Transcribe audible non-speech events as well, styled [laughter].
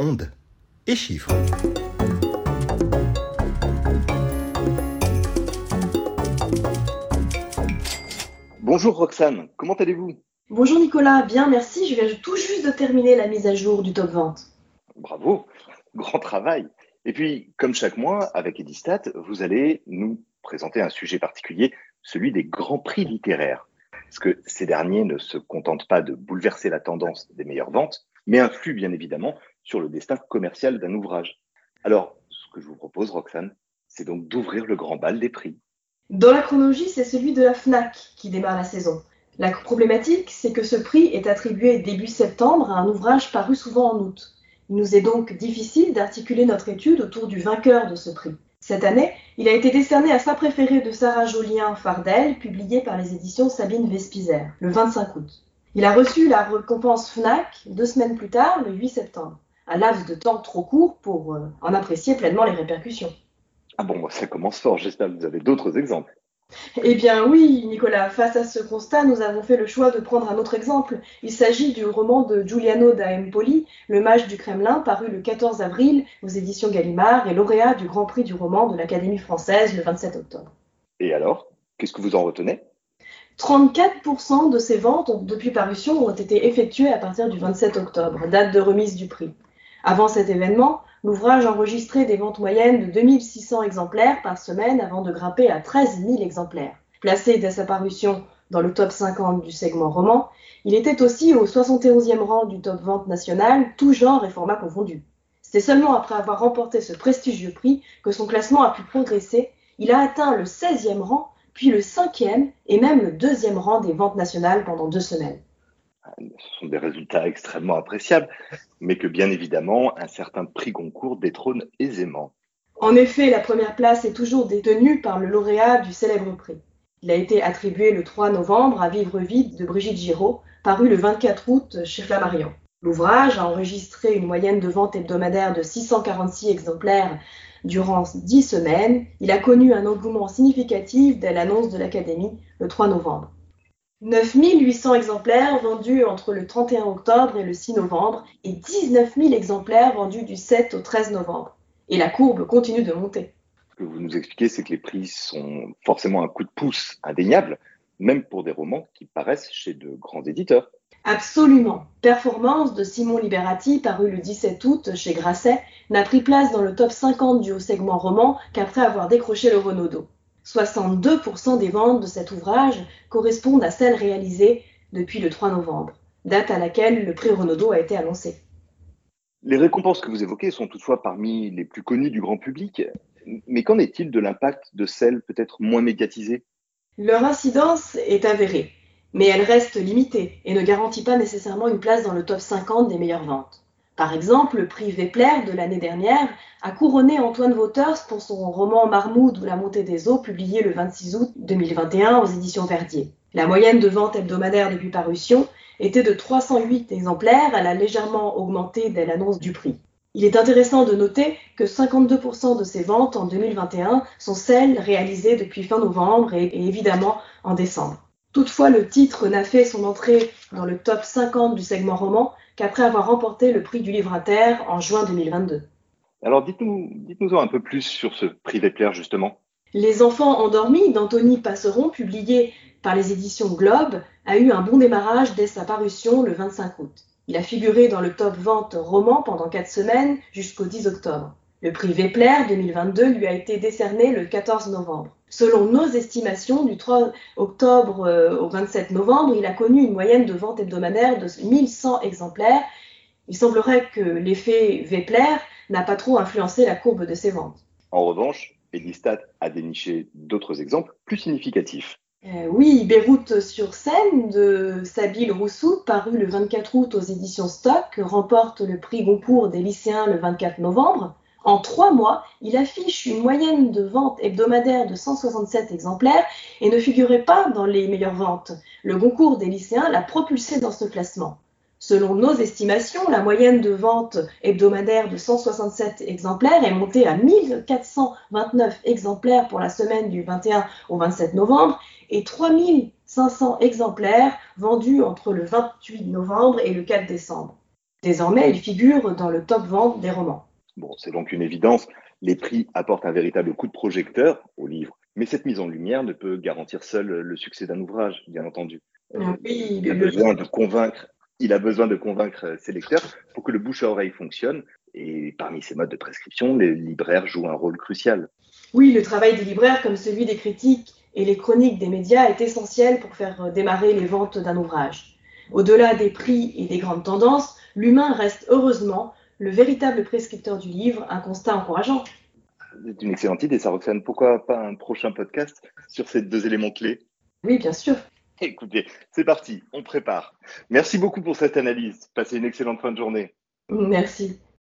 ondes et chiffres. Bonjour Roxane, comment allez-vous? Bonjour Nicolas, bien merci, je viens tout juste de terminer la mise à jour du top vente. Bravo, [laughs] grand travail. Et puis, comme chaque mois, avec Edistat, vous allez nous présenter un sujet particulier, celui des grands prix littéraires. Parce que ces derniers ne se contentent pas de bouleverser la tendance des meilleures ventes, mais influent bien évidemment sur le destin commercial d'un ouvrage. Alors, ce que je vous propose, Roxane, c'est donc d'ouvrir le grand bal des prix. Dans la chronologie, c'est celui de la FNAC qui démarre la saison. La problématique, c'est que ce prix est attribué début septembre à un ouvrage paru souvent en août. Il nous est donc difficile d'articuler notre étude autour du vainqueur de ce prix. Cette année, il a été décerné à sa préférée de Sarah Jolien Fardel, publié par les éditions Sabine Vespizer, le 25 août. Il a reçu la récompense FNAC deux semaines plus tard, le 8 septembre. Un laps de temps trop court pour euh, en apprécier pleinement les répercussions. Ah bon, ça commence fort, j'espère que vous avez d'autres exemples. Eh bien oui, Nicolas, face à ce constat, nous avons fait le choix de prendre un autre exemple. Il s'agit du roman de Giuliano da Empoli, Le Mage du Kremlin, paru le 14 avril aux éditions Gallimard et lauréat du Grand Prix du roman de l'Académie française le 27 octobre. Et alors, qu'est-ce que vous en retenez? 34% de ces ventes depuis parution ont été effectuées à partir du 27 octobre, date de remise du prix. Avant cet événement, l'ouvrage enregistrait des ventes moyennes de 2600 exemplaires par semaine avant de grimper à 13 000 exemplaires. Placé dès sa parution dans le top 50 du segment roman, il était aussi au 71e rang du top vente national, tout genre et format confondus. C'est seulement après avoir remporté ce prestigieux prix que son classement a pu progresser. Il a atteint le 16e rang, puis le 5e et même le 2e rang des ventes nationales pendant deux semaines ce sont des résultats extrêmement appréciables, mais que bien évidemment, un certain prix Goncourt détrône aisément. En effet, la première place est toujours détenue par le lauréat du célèbre prix. Il a été attribué le 3 novembre à Vivre vide de Brigitte Giraud, paru le 24 août chez Flammarion. L'ouvrage a enregistré une moyenne de vente hebdomadaire de 646 exemplaires durant 10 semaines. Il a connu un engouement significatif dès l'annonce de l'Académie le 3 novembre. 9800 exemplaires vendus entre le 31 octobre et le 6 novembre et 19 000 exemplaires vendus du 7 au 13 novembre. Et la courbe continue de monter. Ce que vous nous expliquez, c'est que les prix sont forcément un coup de pouce indéniable, même pour des romans qui paraissent chez de grands éditeurs. Absolument. Performance de Simon Liberati, paru le 17 août chez Grasset, n'a pris place dans le top 50 du haut segment roman qu'après avoir décroché le Renaudot. 62% des ventes de cet ouvrage correspondent à celles réalisées depuis le 3 novembre, date à laquelle le prix Renaudot a été annoncé. Les récompenses que vous évoquez sont toutefois parmi les plus connues du grand public, mais qu'en est-il de l'impact de celles peut-être moins médiatisées? Leur incidence est avérée, mais elle reste limitée et ne garantit pas nécessairement une place dans le top 50 des meilleures ventes. Par exemple, le prix Vepler de l'année dernière a couronné Antoine Wouters pour son roman Marmoud ou la montée des eaux, publié le 26 août 2021 aux éditions Verdier. La moyenne de vente hebdomadaire depuis parution était de 308 exemplaires, elle a légèrement augmenté dès l'annonce du prix. Il est intéressant de noter que 52% de ces ventes en 2021 sont celles réalisées depuis fin novembre et évidemment en décembre. Toutefois, le titre n'a fait son entrée dans le top 50 du segment roman qu'après avoir remporté le prix du livre inter en juin 2022. Alors dites-nous dites un peu plus sur ce prix Vepler justement. Les enfants endormis d'Anthony Passeron, publié par les éditions Globe, a eu un bon démarrage dès sa parution le 25 août. Il a figuré dans le top vente roman pendant quatre semaines jusqu'au 10 octobre. Le prix Vepler 2022 lui a été décerné le 14 novembre. Selon nos estimations, du 3 octobre euh, au 27 novembre, il a connu une moyenne de vente hebdomadaire de 1100 exemplaires. Il semblerait que l'effet Vepler n'a pas trop influencé la courbe de ses ventes. En revanche, Edistat a déniché d'autres exemples plus significatifs. Euh, oui, Beyrouth sur scène de Sabine Roussou, paru le 24 août aux éditions Stock, remporte le prix Goncourt des lycéens le 24 novembre. En trois mois, il affiche une moyenne de vente hebdomadaire de 167 exemplaires et ne figurait pas dans les meilleures ventes. Le concours des lycéens l'a propulsé dans ce classement. Selon nos estimations, la moyenne de vente hebdomadaire de 167 exemplaires est montée à 1429 exemplaires pour la semaine du 21 au 27 novembre et 3500 exemplaires vendus entre le 28 novembre et le 4 décembre. Désormais, il figure dans le top vente des romans. Bon, c'est donc une évidence, les prix apportent un véritable coup de projecteur au livre, mais cette mise en lumière ne peut garantir seul le succès d'un ouvrage, bien entendu. Ah oui, il a besoin de convaincre, il a besoin de convaincre ses lecteurs pour que le bouche à oreille fonctionne. Et parmi ces modes de prescription, les libraires jouent un rôle crucial. Oui, le travail des libraires, comme celui des critiques et les chroniques des médias, est essentiel pour faire démarrer les ventes d'un ouvrage. Au-delà des prix et des grandes tendances, l'humain reste heureusement le véritable prescripteur du livre, un constat encourageant. C'est une excellente idée, ça, Roxane. Pourquoi pas un prochain podcast sur ces deux éléments clés? Oui, bien sûr. Écoutez, c'est parti, on prépare. Merci beaucoup pour cette analyse. Passez une excellente fin de journée. Merci.